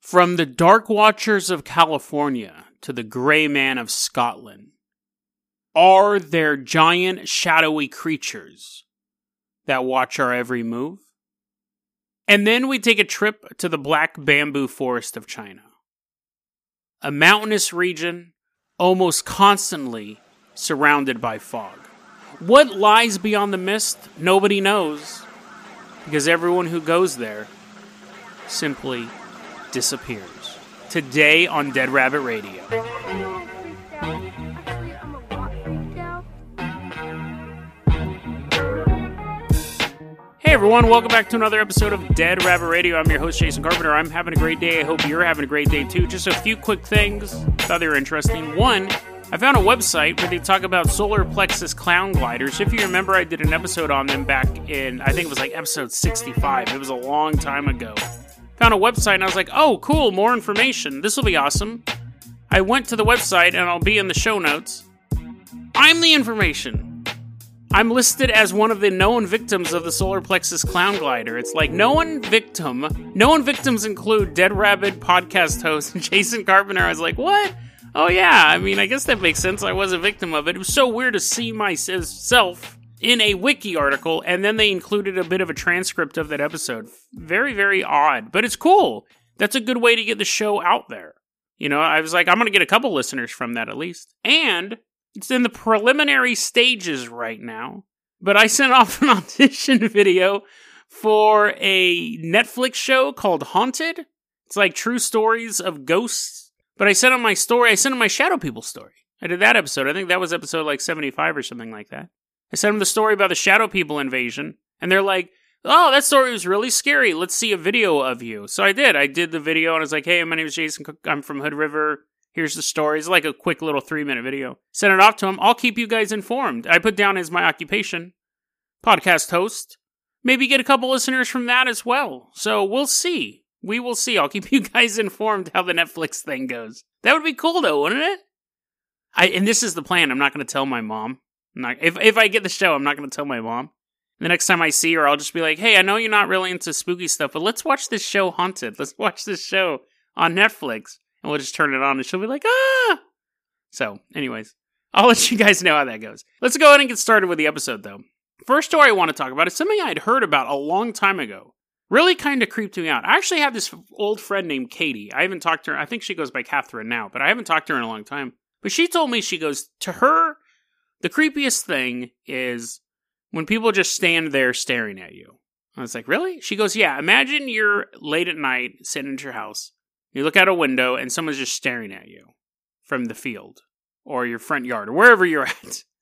From the Dark Watchers of California to the Grey Man of Scotland, are there giant shadowy creatures that watch our every move? And then we take a trip to the Black Bamboo Forest of China, a mountainous region almost constantly surrounded by fog. What lies beyond the mist, nobody knows, because everyone who goes there simply disappears. Today on Dead Rabbit Radio. Hey everyone, welcome back to another episode of Dead Rabbit Radio. I'm your host, Jason Carpenter. I'm having a great day. I hope you're having a great day too. Just a few quick things. Thought they were interesting. One, I found a website where they talk about solar plexus clown gliders. If you remember, I did an episode on them back in, I think it was like episode 65. It was a long time ago. Found a website and I was like, oh, cool, more information. This will be awesome. I went to the website and I'll be in the show notes. I'm the information. I'm listed as one of the known victims of the solar plexus clown glider. It's like known victim. Known victims include Dead Rabbit podcast host Jason Carpenter. I was like, what? Oh yeah, I mean, I guess that makes sense. I was a victim of it. It was so weird to see myself in a wiki article, and then they included a bit of a transcript of that episode. Very, very odd, but it's cool. That's a good way to get the show out there. You know, I was like, I'm going to get a couple listeners from that at least. And it's in the preliminary stages right now, but I sent off an audition video for a Netflix show called Haunted. It's like true stories of ghosts. But I sent on my story, I sent on my Shadow People story. I did that episode. I think that was episode like 75 or something like that. I sent them the story about the Shadow People invasion, and they're like, oh, that story was really scary. Let's see a video of you. So I did. I did the video, and I was like, hey, my name is Jason Cook. I'm from Hood River. Here's the story. It's like a quick little three minute video. Send it off to him. I'll keep you guys informed. I put down as my occupation podcast host. Maybe get a couple listeners from that as well. So we'll see. We will see. I'll keep you guys informed how the Netflix thing goes. That would be cool though, wouldn't it? I and this is the plan. I'm not going to tell my mom. Not, if if I get the show, I'm not going to tell my mom. The next time I see her, I'll just be like, "Hey, I know you're not really into spooky stuff, but let's watch this show Haunted. Let's watch this show on Netflix." and we'll just turn it on and she'll be like, ah. So, anyways, I'll let you guys know how that goes. Let's go ahead and get started with the episode, though. First story I want to talk about is something I'd heard about a long time ago. Really kind of creeped me out. I actually have this old friend named Katie. I haven't talked to her. I think she goes by Catherine now, but I haven't talked to her in a long time. But she told me she goes, to her, the creepiest thing is when people just stand there staring at you. I was like, really? She goes, yeah, imagine you're late at night sitting at your house you look out a window and someone's just staring at you from the field or your front yard or wherever you're at.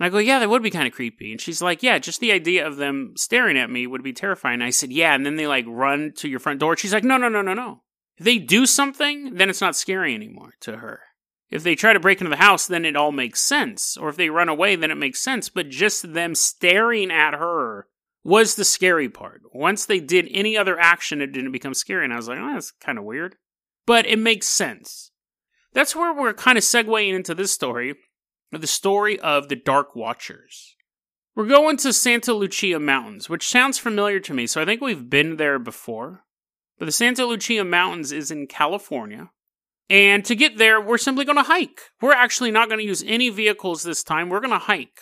And I go, yeah, that would be kind of creepy. And she's like, yeah, just the idea of them staring at me would be terrifying. I said, yeah. And then they like run to your front door. She's like, no, no, no, no, no. If they do something, then it's not scary anymore to her. If they try to break into the house, then it all makes sense. Or if they run away, then it makes sense. But just them staring at her was the scary part. Once they did any other action, it didn't become scary. And I was like, oh, that's kind of weird but it makes sense. That's where we're kind of segueing into this story, the story of the Dark Watchers. We're going to Santa Lucia Mountains, which sounds familiar to me, so I think we've been there before. But the Santa Lucia Mountains is in California. And to get there, we're simply going to hike. We're actually not going to use any vehicles this time. We're going to hike.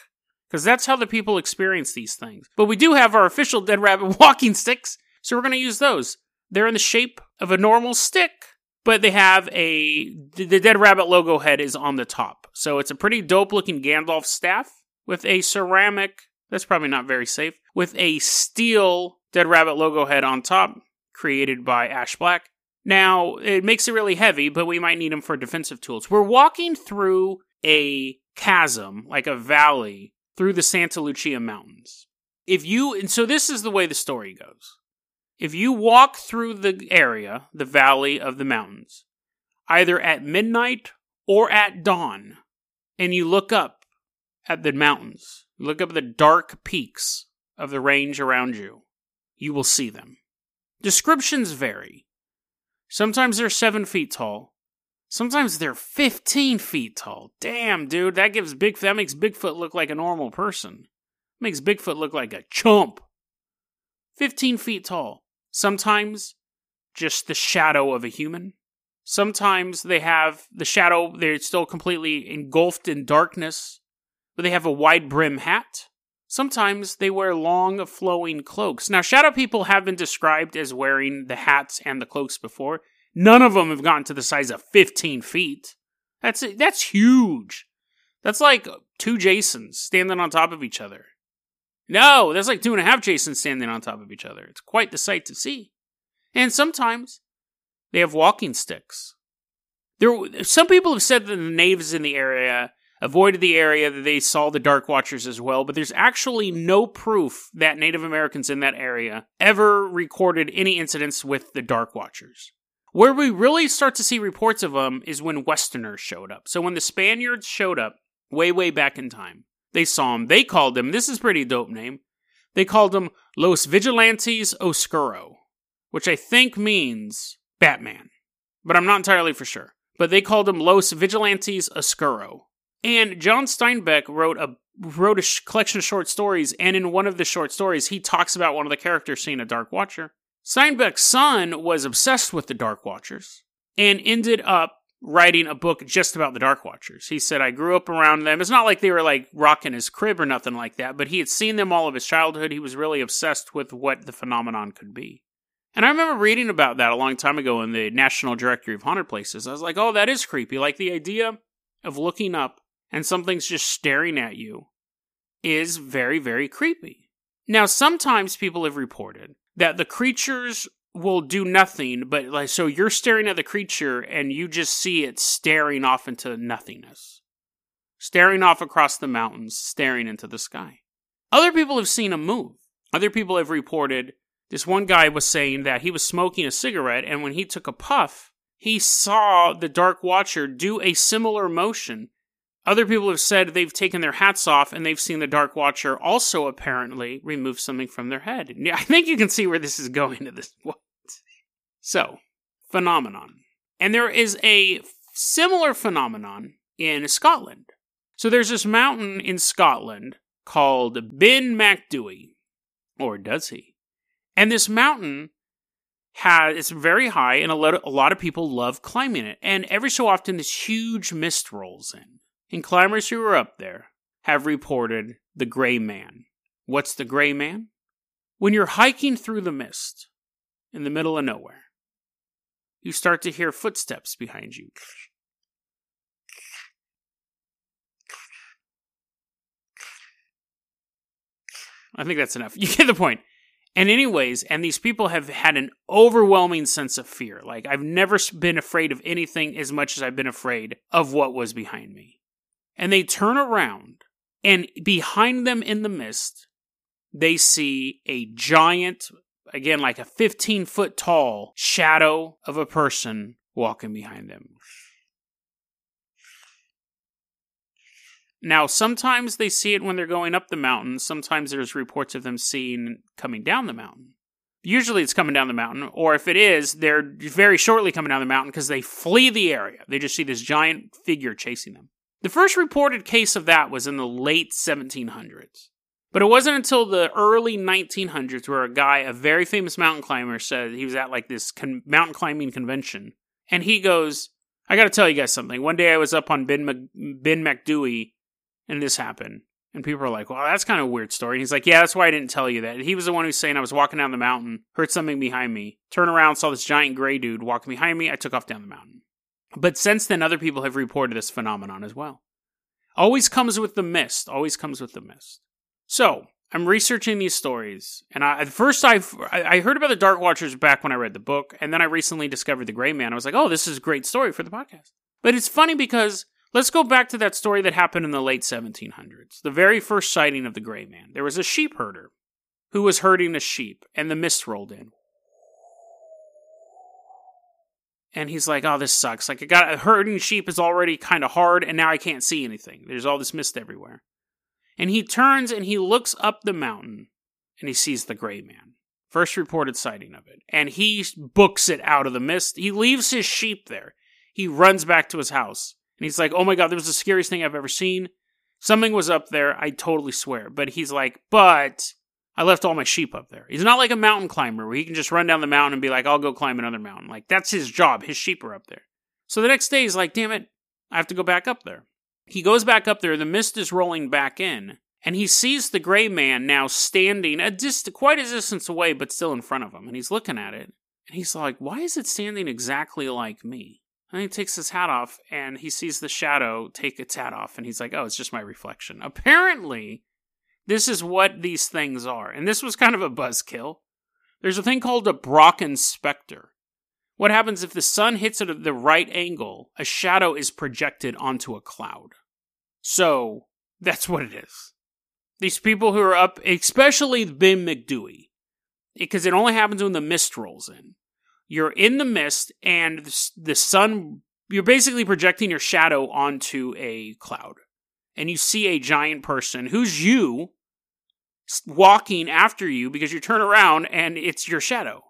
Because that's how the people experience these things. But we do have our official Dead Rabbit walking sticks, so we're going to use those. They're in the shape of a normal stick, but they have a the Dead Rabbit logo head is on the top. So it's a pretty dope looking Gandalf staff with a ceramic that's probably not very safe with a steel Dead Rabbit logo head on top created by Ash Black. Now, it makes it really heavy, but we might need them for defensive tools. We're walking through a chasm, like a valley, through the Santa Lucia Mountains. If you, and so this is the way the story goes. If you walk through the area, the valley of the mountains, either at midnight or at dawn, and you look up at the mountains, look up at the dark peaks of the range around you, you will see them. Descriptions vary. Sometimes they're seven feet tall. Sometimes they're 15 feet tall. Damn, dude, that gives Big that makes Bigfoot look like a normal person. Makes Bigfoot look like a chump. 15 feet tall sometimes just the shadow of a human. Sometimes they have the shadow, they're still completely engulfed in darkness, but they have a wide brim hat. Sometimes they wear long, flowing cloaks. Now, shadow people have been described as wearing the hats and the cloaks before. None of them have gotten to the size of 15 feet. That's that's huge. That's like two Jasons standing on top of each other. No, that's like two and a half Jasons standing on top of each other. It's quite the sight to see. And sometimes they have walking sticks. There, some people have said that the knaves in the area avoided the area that they saw the Dark Watchers as well, but there's actually no proof that Native Americans in that area ever recorded any incidents with the Dark Watchers. Where we really start to see reports of them is when Westerners showed up. So when the Spaniards showed up, way, way back in time, they saw them. They called them, this is pretty dope name, they called them Los Vigilantes Oscuro, which I think means Batman, but I'm not entirely for sure. But they called them Los Vigilantes Oscuro. And John Steinbeck wrote a wrote a sh- collection of short stories, and in one of the short stories, he talks about one of the characters seeing a Dark Watcher. Steinbeck's son was obsessed with the Dark Watchers and ended up writing a book just about the Dark Watchers. He said, I grew up around them. It's not like they were like rocking his crib or nothing like that, but he had seen them all of his childhood. He was really obsessed with what the phenomenon could be. And I remember reading about that a long time ago in the National Directory of Haunted Places. I was like, oh, that is creepy. Like the idea of looking up and something's just staring at you is very, very creepy. Now, sometimes people have reported that the creatures will do nothing, but like, so you're staring at the creature and you just see it staring off into nothingness, staring off across the mountains, staring into the sky. Other people have seen a move. Other people have reported this one guy was saying that he was smoking a cigarette, and when he took a puff, he saw the Dark Watcher do a similar motion. Other people have said they've taken their hats off and they've seen the Dark Watcher also apparently remove something from their head. I think you can see where this is going this point. So, phenomenon. And there is a similar phenomenon in Scotland. So there's this mountain in Scotland called Ben Macdui. Or does he? And this mountain has it's very high, and a lot of, a lot of people love climbing it. And every so often, this huge mist rolls in, and climbers who are up there have reported the gray man. What's the gray man? When you're hiking through the mist in the middle of nowhere, you start to hear footsteps behind you. I think that's enough. You get the point. And, anyways, and these people have had an overwhelming sense of fear. Like, I've never been afraid of anything as much as I've been afraid of what was behind me. And they turn around, and behind them in the mist, they see a giant, again, like a 15 foot tall shadow of a person walking behind them. Now, sometimes they see it when they're going up the mountain. Sometimes there's reports of them seeing coming down the mountain. Usually it's coming down the mountain, or if it is, they're very shortly coming down the mountain because they flee the area. They just see this giant figure chasing them. The first reported case of that was in the late 1700s. But it wasn't until the early 1900s where a guy, a very famous mountain climber, said he was at like this con- mountain climbing convention. And he goes, I got to tell you guys something. One day I was up on Ben, Mac- ben Macdui and this happened. And people are like, well, that's kind of a weird story. He's like, yeah, that's why I didn't tell you that. He was the one who's saying I was walking down the mountain, heard something behind me, turn around, saw this giant gray dude walking behind me. I took off down the mountain. But since then, other people have reported this phenomenon as well. Always comes with the mist. Always comes with the mist. So I'm researching these stories, and I, at first I I heard about the Dark Watchers back when I read the book, and then I recently discovered the Gray Man. I was like, oh, this is a great story for the podcast. But it's funny because Let's go back to that story that happened in the late 1700s, the very first sighting of the gray man. There was a sheep herder who was herding a sheep, and the mist rolled in. And he's like, "Oh, this sucks. Like, I got a herding sheep is already kind of hard, and now I can't see anything. There's all this mist everywhere." And he turns and he looks up the mountain, and he sees the gray man. First reported sighting of it, and he books it out of the mist. He leaves his sheep there. He runs back to his house and he's like, oh my God, that was the scariest thing I've ever seen. Something was up there, I totally swear. But he's like, but I left all my sheep up there. He's not like a mountain climber where he can just run down the mountain and be like, I'll go climb another mountain. Like, that's his job. His sheep are up there. So the next day, he's like, damn it, I have to go back up there. He goes back up there. The mist is rolling back in, and he sees the gray man now standing a dist- quite a distance away, but still in front of him. And he's looking at it, and he's like, why is it standing exactly like me? And he takes his hat off, and he sees the shadow take its hat off, and he's like, oh, it's just my reflection. Apparently, this is what these things are. And this was kind of a buzzkill. There's a thing called a Brocken specter. What happens if the sun hits it at the right angle? A shadow is projected onto a cloud. So, that's what it is. These people who are up, especially Ben Macdui, because it only happens when the mist rolls in. You're in the mist, and the sun, you're basically projecting your shadow onto a cloud. And you see a giant person who's you walking after you because you turn around and it's your shadow.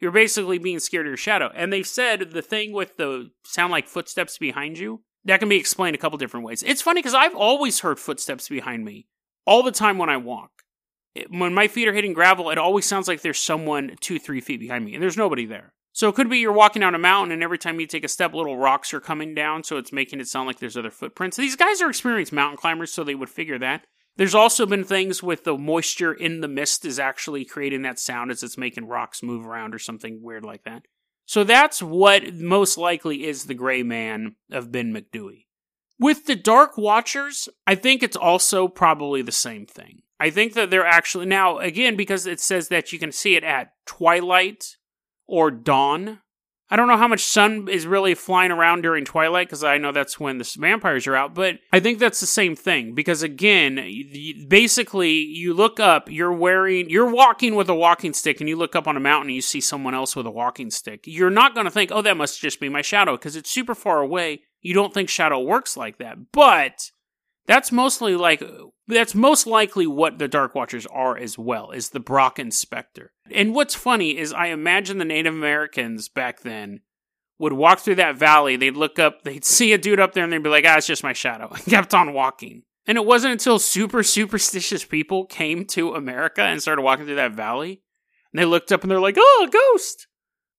You're basically being scared of your shadow. And they've said the thing with the sound like footsteps behind you, that can be explained a couple different ways. It's funny because I've always heard footsteps behind me all the time when I walk. when my feet are hitting gravel, it always sounds like there's someone two, three feet behind me, and there's nobody there. So it could be you're walking down a mountain, and every time you take a step, little rocks are coming down, so it's making it sound like there's other footprints. These guys are experienced mountain climbers, so they would figure that. There's also been things with the moisture in the mist is actually creating that sound as it's making rocks move around or something weird like that. So that's what most likely is the gray man of Ben Macdui. With the Dark Watchers, I think it's also probably the same thing. I think that they're actually, now again, because it says that you can see it at twilight or dawn, I don't know how much sun is really flying around during twilight because I know that's when the vampires are out, but I think that's the same thing because again, basically you look up, you're wearing, you're walking with a walking stick and you look up on a mountain and you see someone else with a walking stick. You're not going to think, oh, that must just be my shadow because it's super far away. You don't think shadow works like that, but that's mostly like that's most likely what the Dark Watchers are as well, is the Brocken Spectre. And what's funny is I imagine the Native Americans back then would walk through that valley, they'd look up, they'd see a dude up there and they'd be like, ah, it's just my shadow. And kept on walking. And it wasn't until super superstitious people came to America and started walking through that valley. And they looked up and they're like, oh, a ghost.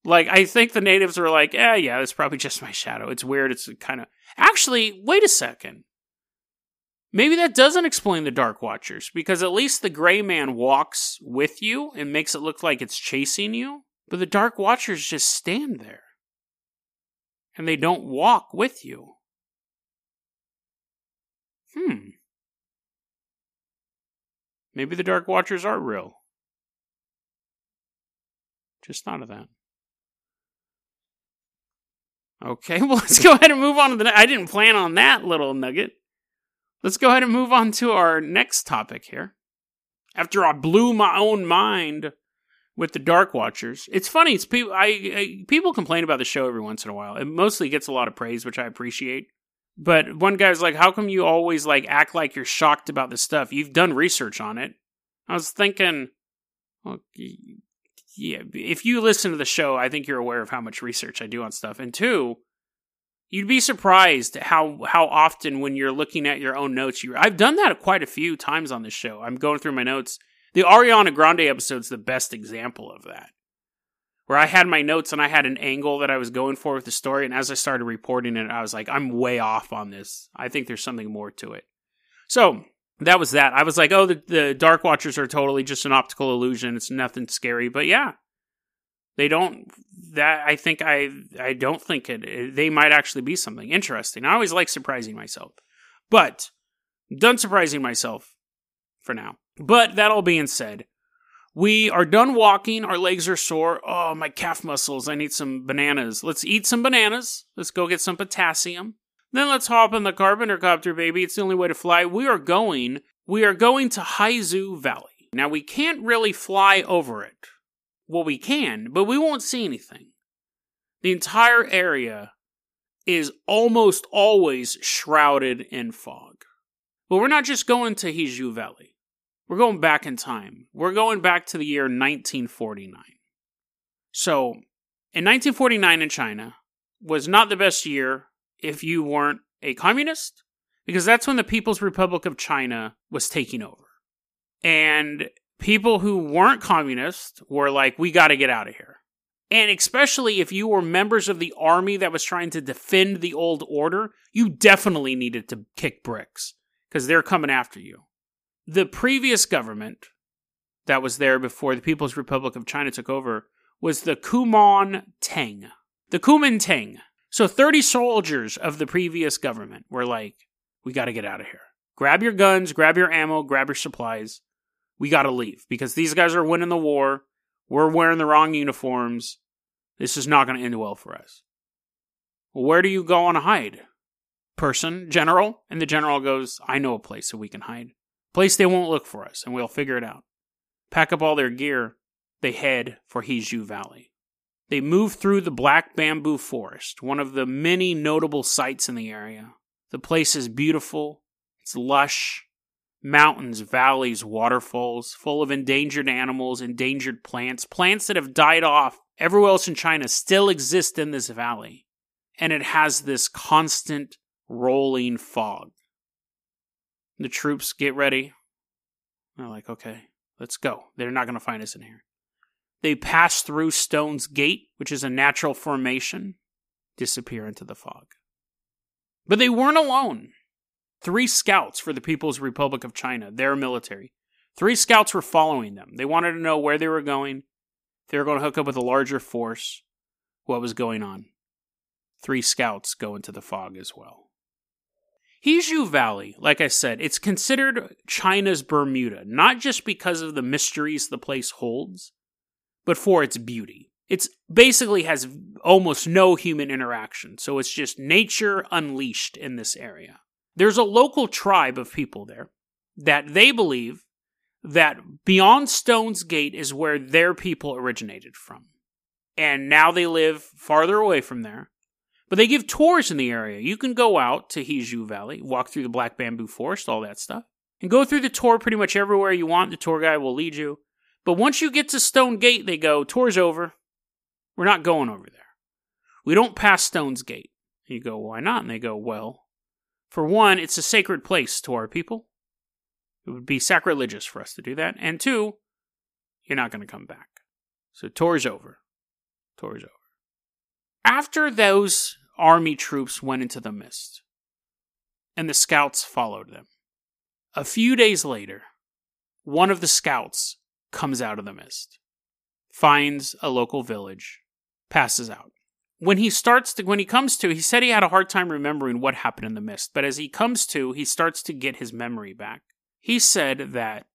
Like, I think the natives were like, yeah, yeah, it's probably just my shadow. It's weird. It's kind of. Actually, wait a second. Maybe that doesn't explain the Dark Watchers, because at least the Gray Man walks with you and makes it look like it's chasing you, but the Dark Watchers just stand there. And they don't walk with you. Hmm. Maybe the Dark Watchers are real. Just thought of that. Okay, well, let's go ahead and move on to the. I didn't plan on that little nugget. Let's go ahead and move on to our next topic here. After I blew my own mind with the Dark Watchers, it's funny. It's people. I, I people complain about the show every once in a while. It mostly gets a lot of praise, which I appreciate. But one guy's like, "How come you always like act like you're shocked about this stuff? You've done research on it." I was thinking, well, yeah, if you listen to the show, I think you're aware of how much research I do on stuff. And two, You'd be surprised how how often when you're looking at your own notes, you I've done that quite a few times on this show. I'm going through my notes. The Ariana Grande episode's the best example of that. Where I had my notes and I had an angle that I was going for with the story, and as I started reporting it, I was like, I'm way off on this. I think there's something more to it. So that was that. I was like, oh, the, the Dark Watchers are totally just an optical illusion. It's nothing scary. But yeah, they don't that I think I I don't think it they might actually be something interesting. I always like surprising myself. But done surprising myself for now. But that all being said, we are done walking. Our legs are sore. Oh, my calf muscles. I need some bananas. Let's eat some bananas. Let's go get some potassium. Then let's hop in the carpenter copter, baby. It's the only way to fly. We are going. We are going to Haizu Valley. Now we can't really fly over it well, we can, but we won't see anything. The entire area is almost always shrouded in fog. But we're not just going to Haizu Valley. We're going back in time. We're going back to the year 1949. So, in 1949 in China was not the best year if you weren't a communist, because that's when the People's Republic of China was taking over. And people who weren't communist were like, we got to get out of here. And especially if you were members of the army that was trying to defend the old order, you definitely needed to kick bricks because they're coming after you. The previous government that was there before the People's Republic of China took over was the Kuomintang. The Kuomintang. So 30 soldiers of the previous government were like, we got to get out of here. Grab your guns, grab your ammo, grab your supplies. We got to leave because these guys are winning the war. We're wearing the wrong uniforms. This is not going to end well for us. Where do you go on a hide? Person, general? And the general goes, I know a place that we can hide. Place they won't look for us, and we'll figure it out. Pack up all their gear. They head for Hizhu Valley. They move through the Black Bamboo Forest, one of the many notable sights in the area. The place is beautiful, it's lush, mountains, valleys, waterfalls, full of endangered animals, endangered plants, plants that have died off everywhere else in China still exist in this valley. And it has this constant rolling fog. The troops get ready. They're like, okay, let's go. They're not going to find us in here. They pass through Stone's Gate, which is a natural formation, disappear into the fog. But they weren't alone. Three scouts for the People's Republic of China, their military. Three scouts were following them. They wanted to know where they were going. They were going to hook up with a larger force. What was going on? Three scouts go into the fog as well. Hizhu Valley, like I said, it's considered China's Bermuda, not just because of the mysteries the place holds, but for its beauty. It's basically has almost no human interaction, so it's just nature unleashed in this area. There's a local tribe of people there that they believe that beyond Stone's Gate is where their people originated from. And now they live farther away from there. But they give tours in the area. You can go out to Hizhu Valley, walk through the Black Bamboo Forest, all that stuff, and go through the tour pretty much everywhere you want. The tour guide will lead you. But once you get to Stone Gate, they go, tour's over. We're not going over there. We don't pass Stone's Gate. You go, why not? And they go, well, for one, it's a sacred place to our people. It would be sacrilegious for us to do that. And two, you're not going to come back. So tour's over. Tour's over. After those army troops went into the mist, and the scouts followed them, a few days later, one of the scouts comes out of the mist, finds a local village, passes out when he starts to when he comes to he said he had a hard time remembering what happened in the mist but as he comes to he starts to get his memory back. He said that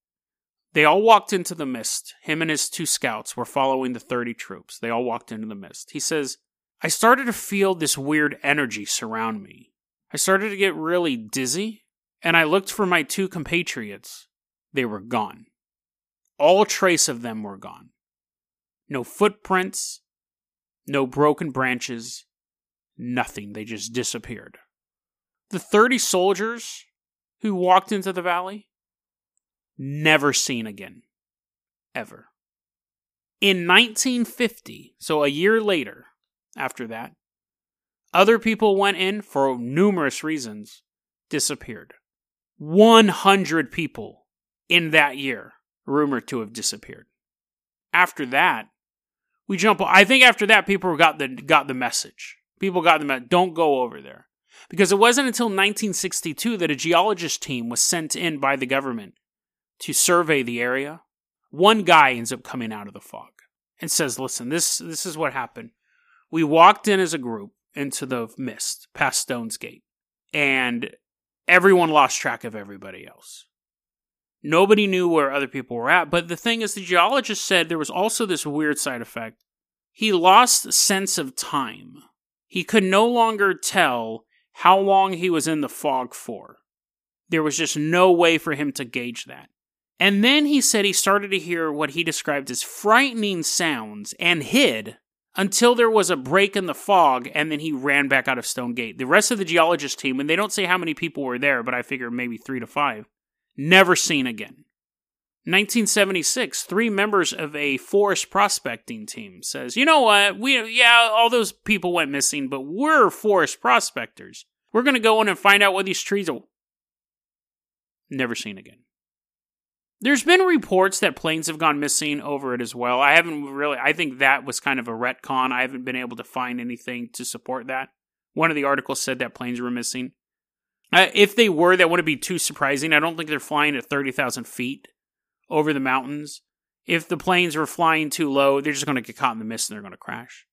they all walked into the mist. Him and his two scouts were following the 30 troops. They all walked into the mist. He says i started to feel this weird energy surround me. I started to get really dizzy and i looked for my two compatriots. They were gone. All trace of them were gone. No footprints no broken branches, nothing. They just disappeared. The 30 soldiers who walked into the valley, never seen again. Ever. In 1950, so a year later after that, other people went in for numerous reasons, disappeared. 100 people in that year rumored to have disappeared. After that, we jump. I think after that, people got the got the message. People got the message. Don't go over there because it wasn't until 1962 that a geologist team was sent in by the government to survey the area. One guy ends up coming out of the fog and says, "Listen, this this is what happened. We walked in as a group into the mist past Stone's Gate, and everyone lost track of everybody else." Nobody knew where other people were at. But the thing is, the geologist said there was also this weird side effect. He lost sense of time. He could no longer tell how long he was in the fog for. There was just no way for him to gauge that. And then he said he started to hear what he described as frightening sounds and hid until there was a break in the fog and then he ran back out of Stone Gate. The rest of the geologist team, and they don't say how many people were there, but I figure maybe three to five, never seen again. 1976, three members of a forest prospecting team says, "You know what? We yeah, all those people went missing, but we're forest prospectors. We're going to go in and find out what these trees are." Never seen again. There's been reports that planes have gone missing over it as well. I haven't really, I think that was kind of a retcon. I haven't been able to find anything to support that. One of the articles said that planes were missing. Uh, if they were, that wouldn't be too surprising. I don't think they're flying at 30,000 feet over the mountains. If the planes were flying too low, they're just going to get caught in the mist and they're going to crash.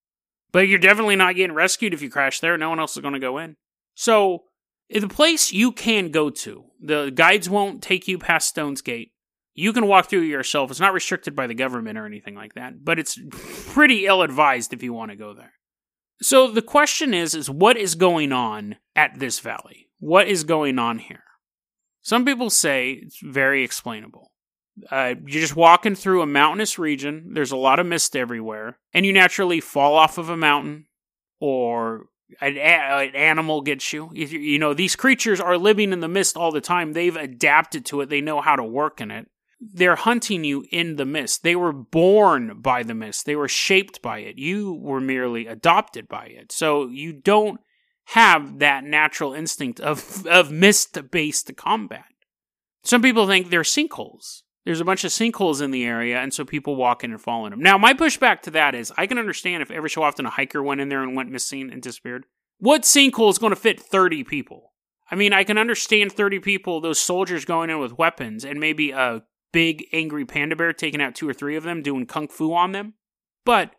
But you're definitely not getting rescued if you crash there. No one else is going to go in. So, the place you can go to, the guides won't take you past Stone's Gate. You can walk through yourself. It's not restricted by the government or anything like that, but it's pretty ill advised if you want to go there. So the question is is what is going on at this valley? What is going on here? Some people say it's very explainable. Uh, you're just walking through a mountainous region. There's a lot of mist everywhere, and you naturally fall off of a mountain, or an, an animal gets you. you. You know, these creatures are living in the mist all the time. They've adapted to it. They know how to work in it they're hunting you in the mist. They were born by the mist. They were shaped by it. You were merely adopted by it. So you don't have that natural instinct of, of mist based combat. Some people think they're sinkholes. There's a bunch of sinkholes in the area, and so people walk in and fall in them. Now, my pushback to that is I can understand if every so often a hiker went in there and went missing and disappeared. What sinkhole is going to fit 30 people? I mean, I can understand 30 people, those soldiers going in with weapons, and maybe a big angry panda bear taking out two or three of them doing kung fu on them. But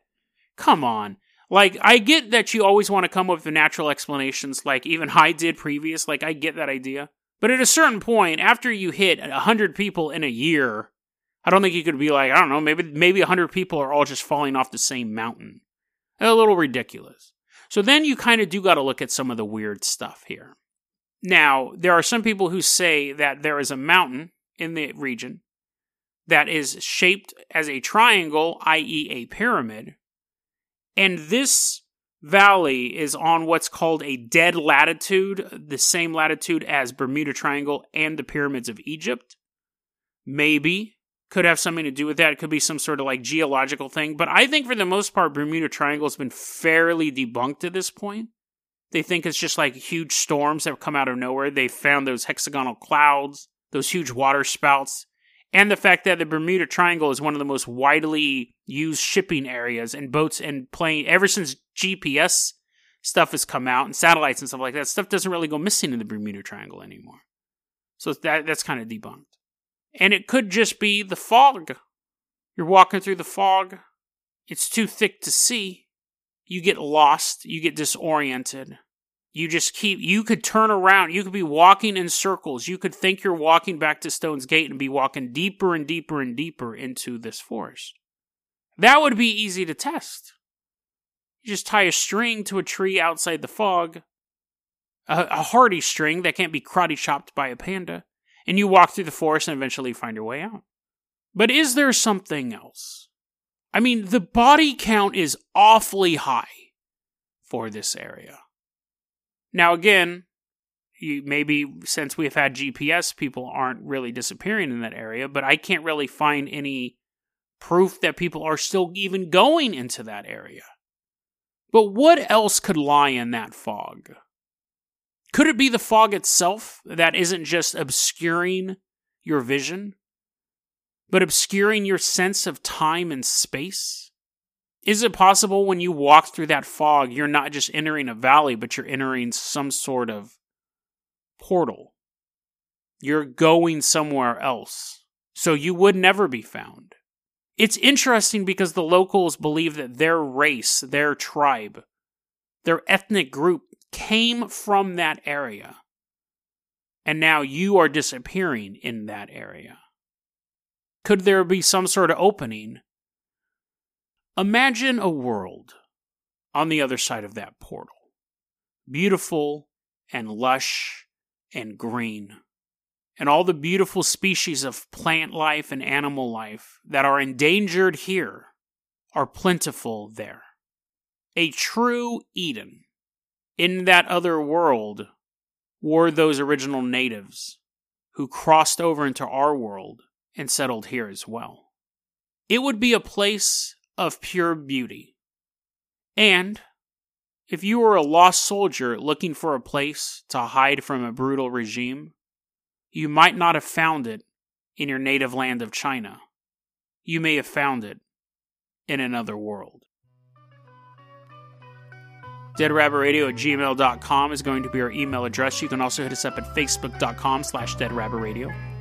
come on. Like, I get that you always want to come up with the natural explanations, like even I did previous. Like, I get that idea. But at a certain point, after you hit 100 people in a year, I don't think you could be like, I don't know, maybe maybe 100 people are all just falling off the same mountain. A little ridiculous. So then you kind of do got to look at some of the weird stuff here. Now, there are some people who say that there is a mountain in the region that is shaped as a triangle, i.e., a pyramid. And this valley is on what's called a dead latitude, the same latitude as Bermuda Triangle and the pyramids of Egypt. Maybe could have something to do with that. It could be some sort of like geological thing. But I think for the most part, Bermuda Triangle has been fairly debunked at this point. They think it's just like huge storms that have come out of nowhere. They found those hexagonal clouds, those huge water spouts and the fact that the Bermuda Triangle is one of the most widely used shipping areas and boats and plane ever since GPS stuff has come out and satellites and stuff like that. Stuff doesn't really go missing in the Bermuda Triangle anymore. So that that's kind of debunked. And it could just be the fog. You're walking through the fog. It's too thick to see. You get lost. You get disoriented. You just keep, you could turn around. You could be walking in circles. You could think you're walking back to Stone's Gate and be walking deeper and deeper and deeper into this forest. That would be easy to test. You just tie a string to a tree outside the fog, a, a hardy string that can't be karate chopped by a panda, and you walk through the forest and eventually find your way out. But is there something else? I mean, the body count is awfully high for this area. Now, again, you, maybe since we've had GPS, people aren't really disappearing in that area, but I can't really find any proof that people are still even going into that area. But what else could lie in that fog? Could it be the fog itself that isn't just obscuring your vision, but obscuring your sense of time and space? Is it possible when you walk through that fog, you're not just entering a valley, but you're entering some sort of portal? You're going somewhere else. So you would never be found. It's interesting because the locals believe that their race, their tribe, their ethnic group came from that area. And now you are disappearing in that area. Could there be some sort of opening Imagine a world on the other side of that portal. Beautiful and lush and green. And all the beautiful species of plant life and animal life that are endangered here are plentiful there. A true Eden. In that other world were those original natives who crossed over into our world and settled here as well. It would be a place of pure beauty. And if you were a lost soldier looking for a place to hide from a brutal regime, you might not have found it in your native land of China, you may have found it in another world. DeadRabbitRadio at gmail.com is going to be our email address. You can also hit us up at facebook.com slash deadrabbitradio.